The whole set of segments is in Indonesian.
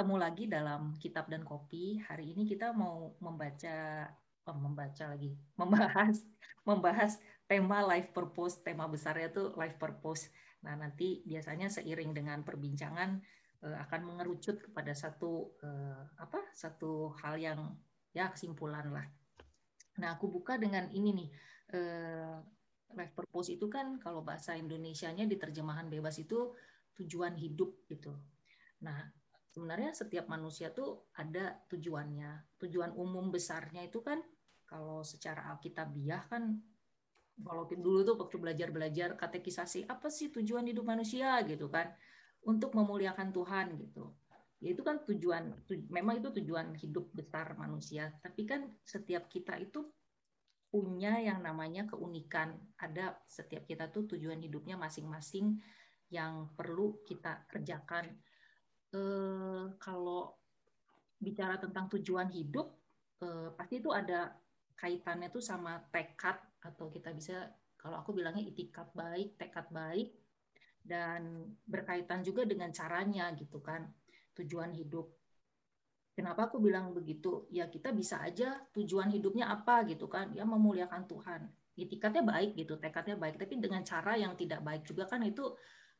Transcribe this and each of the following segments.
ketemu lagi dalam Kitab dan Kopi. Hari ini kita mau membaca oh, membaca lagi, membahas membahas tema life purpose. Tema besarnya tuh life purpose. Nah, nanti biasanya seiring dengan perbincangan eh, akan mengerucut kepada satu eh, apa? satu hal yang ya kesimpulan lah. Nah, aku buka dengan ini nih. Eh, life purpose itu kan kalau bahasa Indonesianya di terjemahan bebas itu tujuan hidup gitu. Nah, sebenarnya setiap manusia tuh ada tujuannya. Tujuan umum besarnya itu kan kalau secara alkitabiah kan kalau dulu tuh waktu belajar-belajar katekisasi apa sih tujuan hidup manusia gitu kan untuk memuliakan Tuhan gitu. Ya itu kan tujuan memang itu tujuan hidup besar manusia, tapi kan setiap kita itu punya yang namanya keunikan. Ada setiap kita tuh tujuan hidupnya masing-masing yang perlu kita kerjakan eh, kalau bicara tentang tujuan hidup eh, pasti itu ada kaitannya tuh sama tekad atau kita bisa kalau aku bilangnya itikat baik, tekad baik dan berkaitan juga dengan caranya gitu kan tujuan hidup. Kenapa aku bilang begitu? Ya kita bisa aja tujuan hidupnya apa gitu kan? Ya memuliakan Tuhan. Itikatnya baik gitu, tekadnya baik, tapi dengan cara yang tidak baik juga kan itu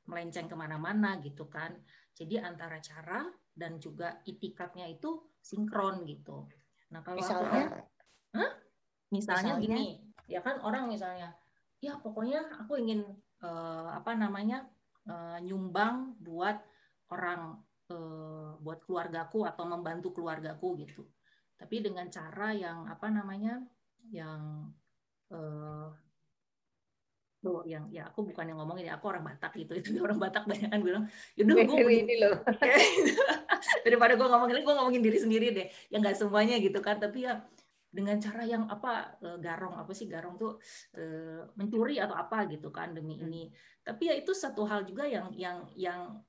melenceng ke mana-mana gitu kan. Jadi antara cara dan juga itikatnya itu sinkron gitu. Nah kalau misalnya, aku, huh? misalnya, misalnya gini, ya kan orang misalnya, ya pokoknya aku ingin uh, apa namanya uh, nyumbang buat orang uh, buat keluargaku atau membantu keluargaku gitu. Tapi dengan cara yang apa namanya yang uh, tuh yang ya aku bukan yang ngomongin ya aku orang Batak gitu. Itu orang Batak banyak kan bilang yaudah gue ini loh daripada gue ngomongin gue ngomongin diri sendiri deh. Ya nggak semuanya gitu kan tapi ya dengan cara yang apa e, garong apa sih garong tuh e, mencuri atau apa gitu kan demi hmm. ini tapi ya itu satu hal juga yang yang yang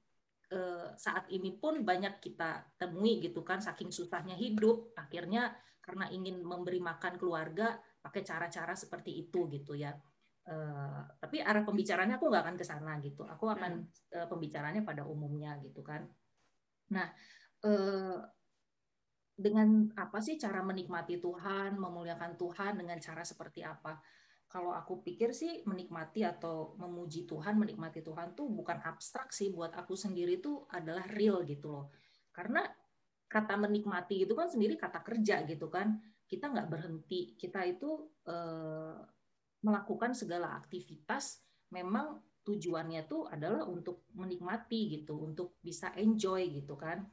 e, saat ini pun banyak kita temui gitu kan saking susahnya hidup akhirnya karena ingin memberi makan keluarga pakai cara-cara seperti itu gitu ya Uh, tapi arah pembicaranya aku nggak akan ke sana gitu. Aku akan uh, pembicaranya pada umumnya gitu kan. Nah, uh, dengan apa sih cara menikmati Tuhan, memuliakan Tuhan dengan cara seperti apa? Kalau aku pikir sih menikmati atau memuji Tuhan, menikmati Tuhan tuh bukan abstrak sih buat aku sendiri tuh adalah real gitu loh. Karena kata menikmati itu kan sendiri kata kerja gitu kan. Kita nggak berhenti, kita itu melakukan segala aktivitas memang tujuannya tuh adalah untuk menikmati gitu, untuk bisa enjoy gitu kan.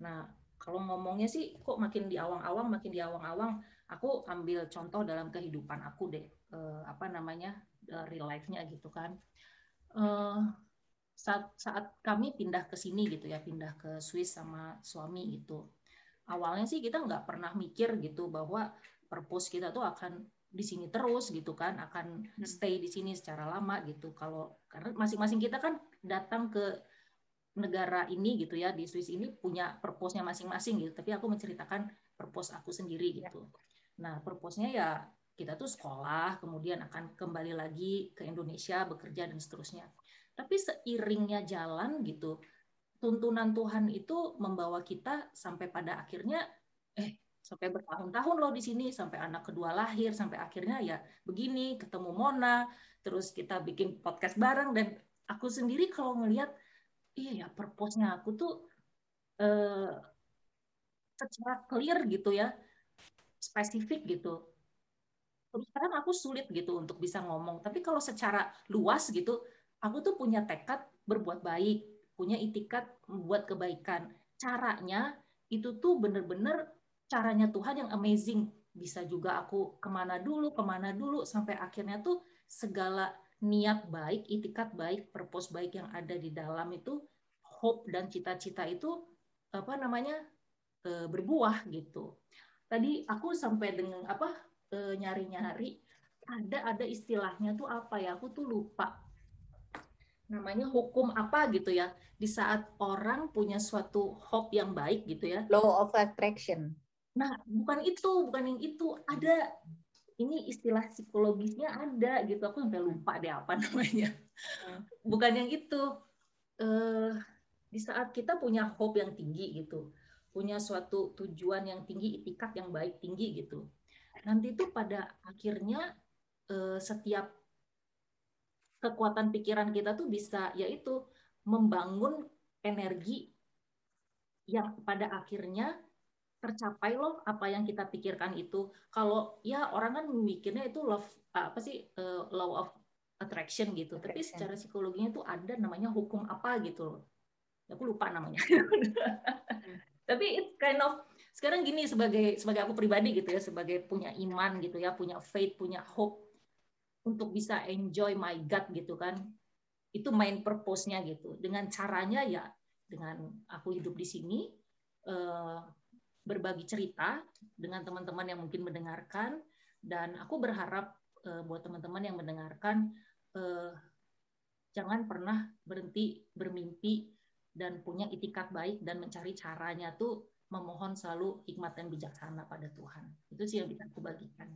Nah, kalau ngomongnya sih kok makin di awang-awang, makin di awang-awang, aku ambil contoh dalam kehidupan aku deh, eh, apa namanya real life-nya gitu kan. Eh, saat saat kami pindah ke sini gitu ya, pindah ke Swiss sama suami gitu. Awalnya sih kita nggak pernah mikir gitu bahwa purpose kita tuh akan di sini terus gitu kan akan hmm. stay di sini secara lama gitu kalau karena masing-masing kita kan datang ke negara ini gitu ya di Swiss ini punya purpose-nya masing-masing gitu tapi aku menceritakan purpose aku sendiri ya. gitu nah purpose-nya ya kita tuh sekolah kemudian akan kembali lagi ke Indonesia bekerja dan seterusnya tapi seiringnya jalan gitu tuntunan Tuhan itu membawa kita sampai pada akhirnya eh sampai bertahun-tahun loh di sini sampai anak kedua lahir sampai akhirnya ya begini ketemu Mona terus kita bikin podcast bareng. Dan aku sendiri kalau ngelihat iya ya purpose-nya aku tuh eh, secara clear gitu ya spesifik gitu. Terus sekarang aku sulit gitu untuk bisa ngomong. Tapi kalau secara luas gitu aku tuh punya tekad berbuat baik punya itikat membuat kebaikan. Caranya itu tuh bener-bener caranya Tuhan yang amazing. Bisa juga aku ke mana dulu, ke mana dulu, sampai akhirnya tuh segala niat baik, itikat baik, purpose baik yang ada di dalam itu, hope dan cita-cita itu apa namanya e, berbuah gitu. Tadi aku sampai dengan apa e, nyari-nyari ada ada istilahnya tuh apa ya? Aku tuh lupa namanya hukum apa gitu ya di saat orang punya suatu hope yang baik gitu ya law of attraction Nah, bukan itu, bukan yang itu. Ada ini istilah psikologisnya ada gitu. Aku sampai lupa deh apa namanya. Bukan yang itu. Uh, di saat kita punya hope yang tinggi gitu, punya suatu tujuan yang tinggi, itikat yang baik tinggi gitu. Nanti itu pada akhirnya eh, setiap kekuatan pikiran kita tuh bisa yaitu membangun energi yang pada akhirnya tercapai loh apa yang kita pikirkan itu. Kalau ya orang kan mikirnya itu love apa sih uh, law of attraction gitu. Attraction. Tapi secara psikologinya itu ada namanya hukum apa gitu loh. Aku lupa namanya. Tapi it kind of sekarang gini sebagai sebagai aku pribadi gitu ya, sebagai punya iman gitu ya, punya faith, punya hope untuk bisa enjoy my God gitu kan. Itu main purpose-nya gitu. Dengan caranya ya dengan aku hidup di sini uh, berbagi cerita dengan teman-teman yang mungkin mendengarkan dan aku berharap uh, buat teman-teman yang mendengarkan uh, jangan pernah berhenti bermimpi dan punya itikat baik dan mencari caranya tuh memohon selalu hikmat dan bijaksana pada Tuhan. Itu sih yang bisa aku bagikan.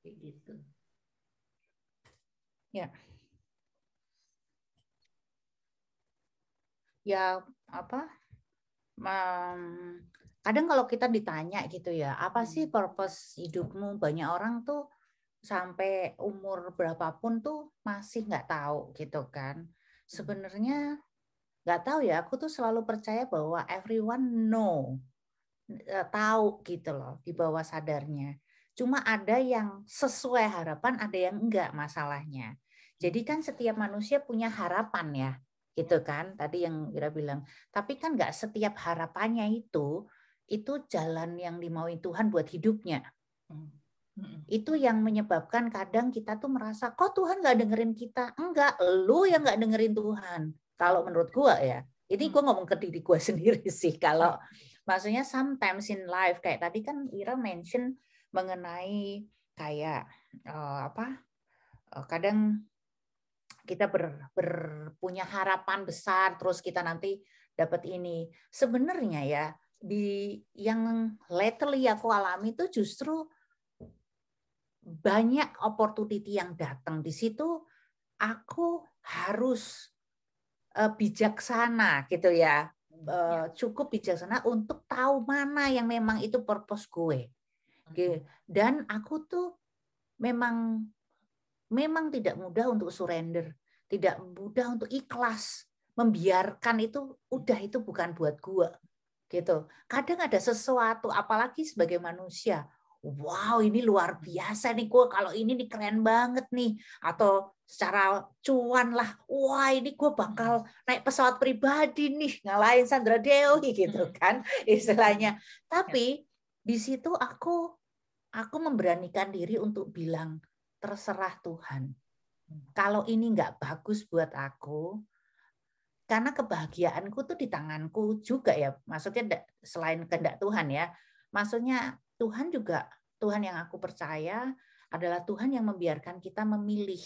Kayak gitu. Ya. Ya, apa? Um, kadang kalau kita ditanya gitu ya, apa sih hmm. purpose hidupmu? Banyak orang tuh sampai umur berapapun tuh masih nggak tahu gitu kan. Hmm. Sebenarnya nggak tahu ya, aku tuh selalu percaya bahwa everyone know Eh, tahu gitu loh di bawah sadarnya. Cuma ada yang sesuai harapan, ada yang enggak masalahnya. Jadi kan setiap manusia punya harapan ya, gitu kan? Tadi yang Ira bilang. Tapi kan enggak setiap harapannya itu itu jalan yang dimauin Tuhan buat hidupnya. Itu yang menyebabkan kadang kita tuh merasa kok Tuhan nggak dengerin kita. Enggak, lu yang nggak dengerin Tuhan. Kalau menurut gua ya. Ini gue ngomong ke diri gue sendiri sih. Kalau Maksudnya sometimes in life kayak tadi kan Ira mention mengenai kayak uh, apa? Uh, kadang kita ber, ber punya harapan besar terus kita nanti dapat ini. Sebenarnya ya di yang lately aku alami itu justru banyak opportunity yang datang di situ aku harus uh, bijaksana gitu ya uh, cukup bijaksana untuk tahu mana yang memang itu purpose gue. Okay. Dan aku tuh memang memang tidak mudah untuk surrender, tidak mudah untuk ikhlas, membiarkan itu udah itu bukan buat gue. Gitu. Kadang ada sesuatu apalagi sebagai manusia, wow ini luar biasa nih gue kalau ini nih keren banget nih. Atau secara cuan lah wah ini gue bakal naik pesawat pribadi nih ngalahin Sandra Dewi gitu hmm. kan istilahnya. Tapi di situ aku aku memberanikan diri untuk bilang terserah Tuhan. Kalau ini nggak bagus buat aku karena kebahagiaanku tuh di tanganku juga ya maksudnya selain kehendak Tuhan ya maksudnya Tuhan juga Tuhan yang aku percaya adalah Tuhan yang membiarkan kita memilih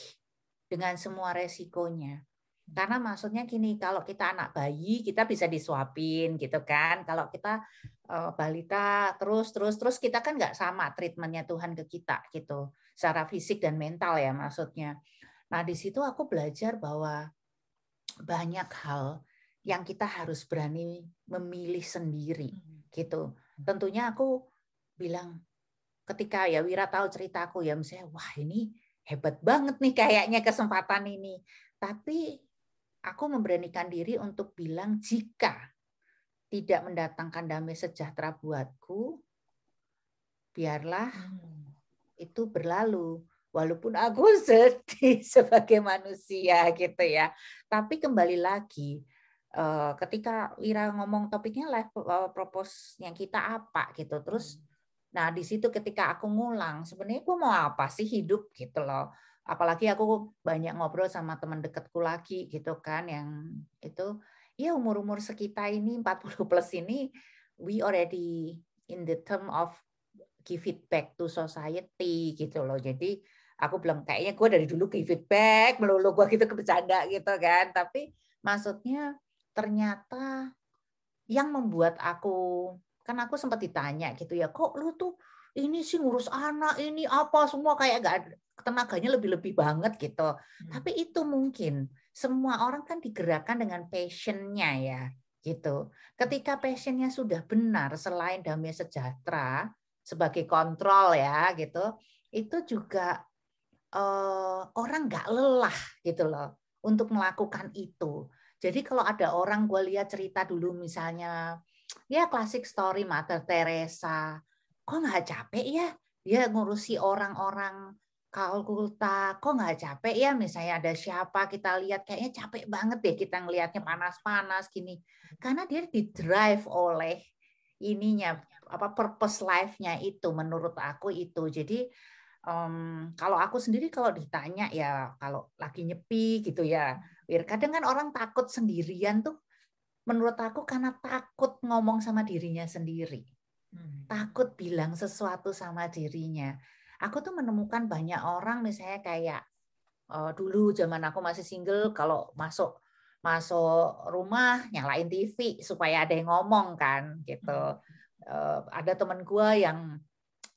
dengan semua resikonya. Karena maksudnya gini, kalau kita anak bayi kita bisa disuapin gitu kan. Kalau kita uh, balita terus terus terus kita kan nggak sama treatmentnya Tuhan ke kita gitu, secara fisik dan mental ya maksudnya. Nah di situ aku belajar bahwa banyak hal yang kita harus berani memilih sendiri hmm. gitu. Tentunya aku bilang ketika ya Wira tahu ceritaku ya misalnya wah ini hebat banget nih kayaknya kesempatan ini. Tapi aku memberanikan diri untuk bilang jika tidak mendatangkan damai sejahtera buatku, biarlah hmm. itu berlalu. Walaupun aku sedih sebagai manusia gitu ya. Tapi kembali lagi, eh, ketika Wira ngomong topiknya life eh, propose yang kita apa gitu. Terus. Nah, di situ ketika aku ngulang, sebenarnya gue mau apa sih hidup gitu loh. Apalagi aku banyak ngobrol sama teman dekatku lagi gitu kan yang itu ya umur-umur sekitar ini 40 plus ini we already in the term of give it back to society gitu loh. Jadi aku bilang kayaknya gue dari dulu give it back melulu gue gitu kebecanda gitu kan. Tapi maksudnya ternyata yang membuat aku kan aku sempat ditanya gitu ya kok lu tuh ini sih ngurus anak ini apa semua kayak gak tenaganya lebih-lebih banget gitu hmm. tapi itu mungkin semua orang kan digerakkan dengan passionnya ya gitu. Ketika passionnya sudah benar selain damai sejahtera sebagai kontrol ya gitu, itu juga uh, orang nggak lelah gitu loh untuk melakukan itu. Jadi kalau ada orang gue lihat cerita dulu misalnya ya klasik story Mother Teresa, kok nggak capek ya? Dia ngurusi orang-orang Kalkulta, kok nggak capek ya? Misalnya ada siapa kita lihat kayaknya capek banget deh kita ngelihatnya panas-panas gini. Karena dia di drive oleh ininya apa purpose life-nya itu menurut aku itu. Jadi um, kalau aku sendiri kalau ditanya ya kalau lagi nyepi gitu ya Wir kadang kan orang takut sendirian tuh menurut aku karena takut ngomong sama dirinya sendiri hmm. takut bilang sesuatu sama dirinya aku tuh menemukan banyak orang misalnya kayak uh, dulu zaman aku masih single kalau masuk masuk rumah nyalain TV supaya ada yang ngomong kan gitu. Uh, ada teman gue yang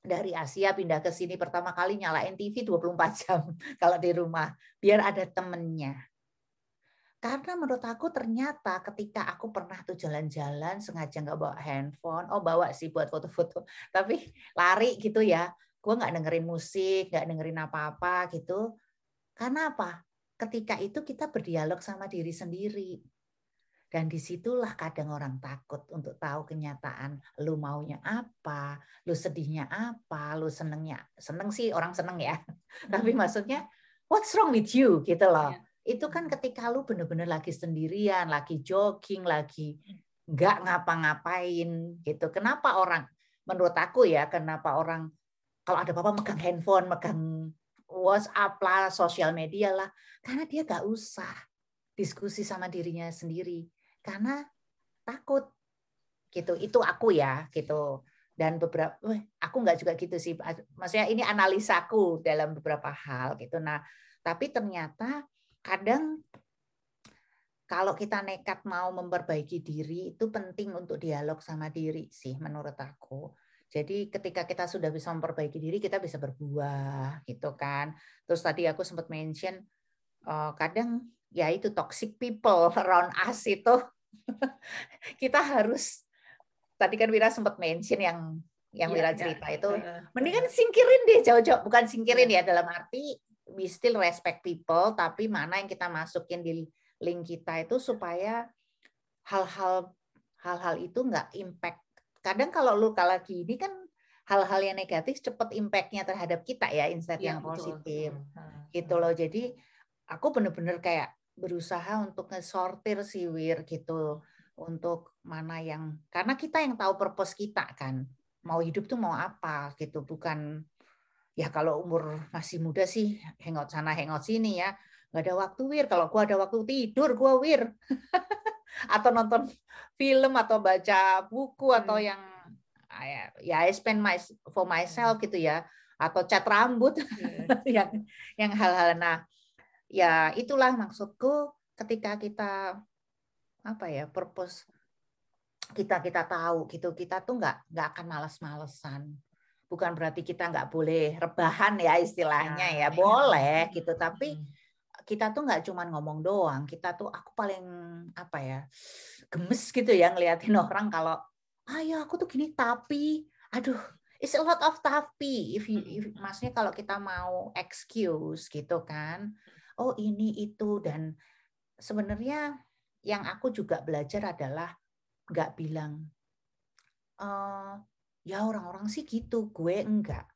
dari Asia pindah ke sini pertama kali nyalain TV 24 jam kalau di rumah biar ada temennya. Karena menurut aku ternyata ketika aku pernah tuh jalan-jalan sengaja nggak bawa handphone, oh bawa sih buat foto-foto, tapi lari gitu ya gue nggak dengerin musik, nggak dengerin apa-apa gitu. Karena apa? Ketika itu kita berdialog sama diri sendiri. Dan di situlah kadang orang takut untuk tahu kenyataan. Lu maunya apa, lu sedihnya apa, lu senengnya. Seneng sih orang seneng ya. Tapi hmm. maksudnya, what's wrong with you gitu loh. Yeah. Itu kan ketika lu bener-bener lagi sendirian, lagi jogging, lagi nggak ngapa-ngapain gitu. Kenapa orang, menurut aku ya, kenapa orang kalau ada bapak megang handphone, megang WhatsApp lah, sosial media lah, karena dia gak usah diskusi sama dirinya sendiri, karena takut gitu. Itu aku ya gitu. Dan beberapa, aku nggak juga gitu sih. Maksudnya ini analisaku dalam beberapa hal gitu. Nah, tapi ternyata kadang kalau kita nekat mau memperbaiki diri itu penting untuk dialog sama diri sih menurut aku jadi ketika kita sudah bisa memperbaiki diri, kita bisa berbuah, gitu kan. Terus tadi aku sempat mention, uh, kadang ya itu toxic people around us itu. Kita harus tadi kan Wira sempat mention yang yang ya, Wira cerita ya. itu mendingan singkirin deh jauh-jauh bukan singkirin ya. ya dalam arti we still respect people tapi mana yang kita masukin di link kita itu supaya hal-hal hal-hal itu nggak impact. Kadang kalau lu kalau gini kan hal-hal yang negatif cepat impactnya terhadap kita ya instead ya, yang positif. betul. gitu loh. Jadi aku bener-bener kayak berusaha untuk ngesortir si wir gitu untuk mana yang karena kita yang tahu purpose kita kan mau hidup tuh mau apa gitu bukan ya kalau umur masih muda sih hangout sana hangout sini ya nggak ada waktu wir kalau gua ada waktu tidur gua wir atau nonton film atau baca buku atau hmm. yang ah, ya I spend my for myself hmm. gitu ya atau cat rambut yeah. yang yang hal-hal nah ya itulah maksudku ketika kita apa ya purpose kita kita tahu gitu kita tuh nggak nggak akan malas-malesan bukan berarti kita nggak boleh rebahan ya istilahnya ya, ya boleh gitu tapi kita tuh nggak cuma ngomong doang, kita tuh aku paling apa ya gemes gitu ya ngeliatin orang kalau ayo aku tuh gini tapi aduh it's a lot of tapi. If, you, if maksudnya kalau kita mau excuse gitu kan oh ini itu. Dan sebenarnya yang aku juga belajar adalah nggak bilang uh, ya orang-orang sih gitu gue enggak.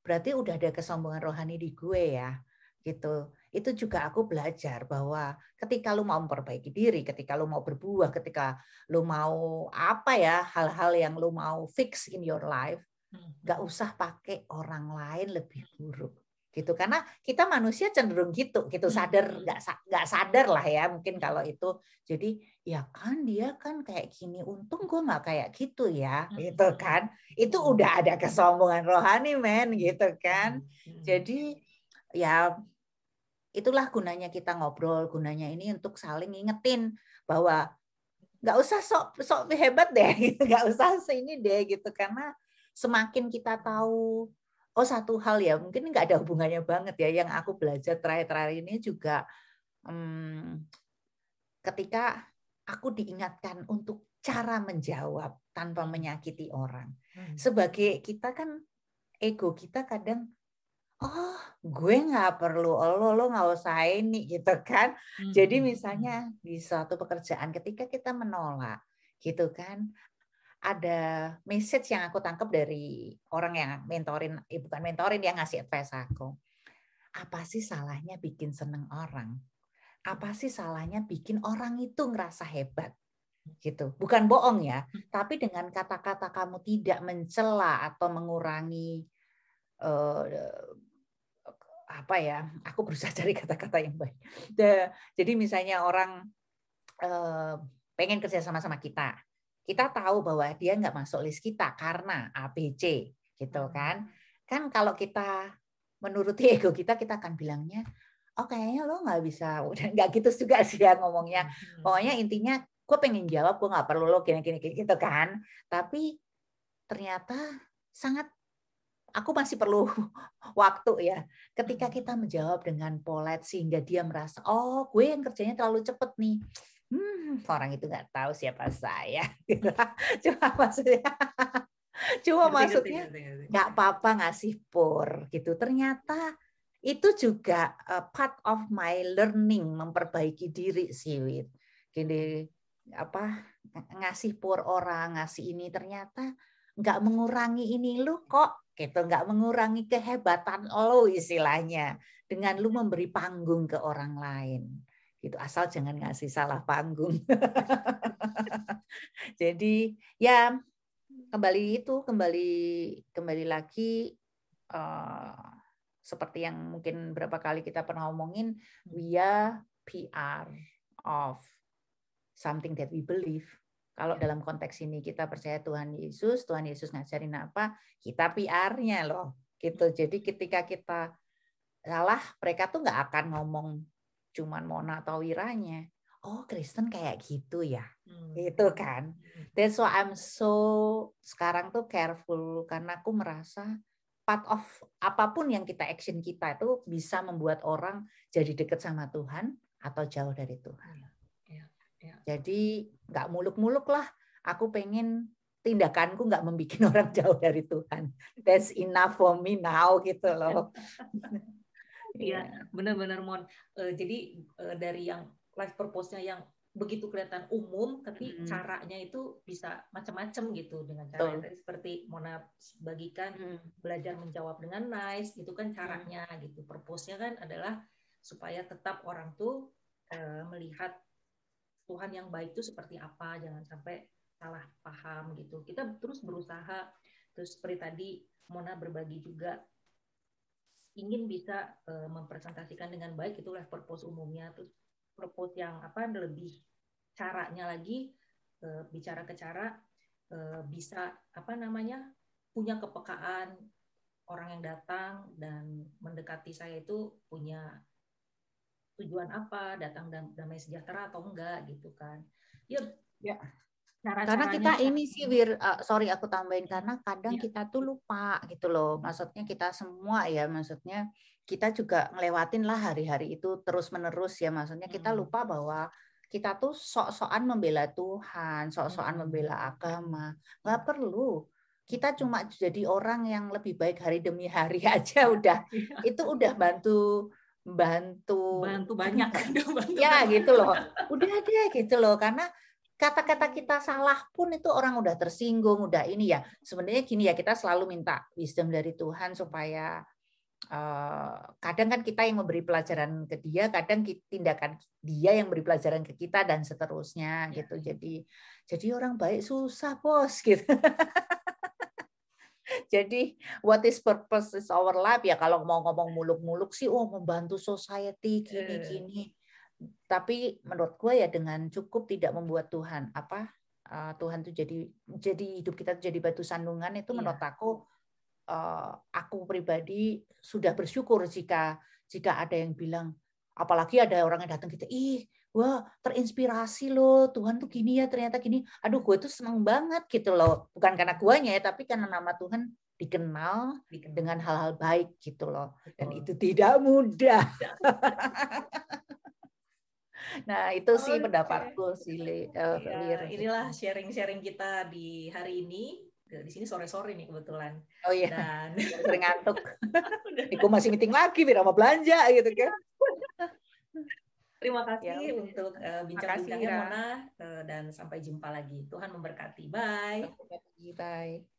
Berarti udah ada kesombongan rohani di gue ya gitu. Itu juga aku belajar bahwa ketika lu mau memperbaiki diri, ketika lu mau berbuah, ketika lu mau apa ya hal-hal yang lu mau fix in your life, hmm. nggak usah pakai orang lain lebih buruk gitu. Karena kita manusia cenderung gitu gitu. Hmm. sadar nggak nggak sadar lah ya mungkin kalau itu. Jadi ya kan dia kan kayak gini untung gue nggak kayak gitu ya hmm. gitu kan. Itu udah ada kesombongan rohani men gitu kan. Jadi ya itulah gunanya kita ngobrol, gunanya ini untuk saling ngingetin bahwa nggak usah sok sok hebat deh, nggak usah sini deh gitu. Karena semakin kita tahu oh satu hal ya mungkin nggak ada hubungannya banget ya yang aku belajar terakhir-terakhir ini juga hmm, ketika aku diingatkan untuk cara menjawab tanpa menyakiti orang. Hmm. Sebagai kita kan ego kita kadang oh gue nggak perlu lo lo nggak usah ini gitu kan. Hmm, Jadi hmm, misalnya di suatu pekerjaan ketika kita menolak gitu kan ada message yang aku tangkap dari orang yang mentorin, eh, bukan mentorin yang ngasih advice aku. Apa sih salahnya bikin seneng orang? Apa sih salahnya bikin orang itu ngerasa hebat? gitu. Bukan bohong ya, tapi dengan kata-kata kamu tidak mencela atau mengurangi uh, apa ya? Aku berusaha cari kata-kata yang baik. Jadi misalnya orang uh, pengen kerja sama-sama kita, kita tahu bahwa dia nggak masuk list kita karena ABC, gitu Hmm. kan? Kan kalau kita menuruti ego kita, kita akan bilangnya, oh kayaknya lo nggak bisa, udah nggak gitu juga sih ya ngomongnya. Hmm. Pokoknya intinya gue pengen jawab gue nggak perlu lo gini gini gitu kan tapi ternyata sangat aku masih perlu waktu ya ketika kita menjawab dengan polite sehingga dia merasa oh gue yang kerjanya terlalu cepet nih hmm, orang itu nggak tahu siapa saya gitu. cuma maksudnya cuma Ngerti, maksudnya nggak apa-apa ngasih pur gitu ternyata itu juga uh, part of my learning memperbaiki diri sih Wit. gini apa ngasih pur orang ngasih ini ternyata nggak mengurangi ini lu kok gitu nggak mengurangi kehebatan lo istilahnya dengan lu memberi panggung ke orang lain gitu asal jangan ngasih salah panggung jadi ya kembali itu kembali kembali lagi uh, seperti yang mungkin berapa kali kita pernah omongin we are PR of something that we believe. Kalau dalam konteks ini kita percaya Tuhan Yesus, Tuhan Yesus ngajarin apa, kita PR-nya loh. Gitu. Jadi ketika kita salah, mereka tuh nggak akan ngomong cuman Mona atau Wiranya. Oh, Kristen kayak gitu ya. Hmm. Gitu kan. That's why I'm so sekarang tuh careful karena aku merasa part of apa pun yang kita action kita itu bisa membuat orang jadi dekat sama Tuhan atau jauh dari Tuhan. Ya, ya. Jadi nggak muluk-muluk lah. Aku pengen tindakanku nggak membuat orang jauh dari Tuhan. That's enough for me now gitu loh. Iya, benar-benar Mon. Uh, jadi uh, dari yang life purpose-nya yang begitu kelihatan umum, tapi Hmm. caranya itu bisa macam-macam gitu dengan cara yang tadi seperti Mona bagikan Hmm. belajar menjawab dengan nice, itu kan caranya gitu. Purpose-nya kan adalah supaya tetap orang tuh uh, melihat Tuhan yang baik itu seperti apa, jangan sampai salah paham gitu. Kita terus berusaha, terus seperti tadi Mona berbagi juga ingin bisa uh, mempresentasikan dengan baik itu life purpose umumnya, terus purpose yang apa lebih caranya lagi uh, bicara ke cara uh, bisa apa namanya punya kepekaan orang yang datang dan mendekati saya itu punya tujuan apa datang dam- damai sejahtera atau enggak gitu kan ya Ya. Cara Karena kita ini sih Wir, uh, sorry aku tambahin karena kadang Ya. kita tuh lupa gitu loh. Maksudnya kita semua ya, maksudnya kita juga ngelewatin lah hari-hari itu terus menerus ya. Maksudnya kita Hmm. lupa bahwa kita tuh sok-sokan membela Tuhan, sok-sokan Hmm. membela agama. Nggak perlu. Kita cuma jadi orang yang lebih baik hari demi hari aja udah. Itu udah bantu bantu bantu banyak bantu ya gitu loh udah deh gitu loh karena kata-kata kita salah pun itu orang udah tersinggung udah ini ya. Sebenarnya gini ya kita selalu minta wisdom dari Tuhan supaya eh, kadang kan kita yang memberi pelajaran ke dia kadang tindakan dia yang beri pelajaran ke kita dan seterusnya Ya. gitu. Jadi jadi orang baik susah bos gitu. Jadi what is purpose is our life? Ya kalau mau ngomong muluk-muluk sih oh membantu society gini Eh. Tapi menurut gue ya dengan cukup tidak membuat Tuhan apa uh, Tuhan tuh jadi jadi hidup kita tuh jadi batu sandungan itu Iya. menurut aku uh, aku pribadi sudah bersyukur jika jika ada yang bilang apalagi ada orang yang datang gitu ih wah terinspirasi loh Tuhan tuh gini ya ternyata gini. Aduh gue tuh seneng banget gitu loh. Bukan karena guanya ya tapi karena nama Tuhan dikenal Dikenal. dengan hal-hal baik gitu loh. Dan itu tidak mudah Nah, itu okay. sih pendapatku sih. Uh, ya, inilah sharing-sharing kita di hari ini. Di sini sore-sore nih kebetulan. Oh iya. Dan sering ngantuk. Iku masih meeting lagi, biar sama belanja gitu kan. Terima kasih ya, untuk uh, bincang-bincangnya Mona uh, dan sampai jumpa lagi. Tuhan memberkati. Bye. Bye.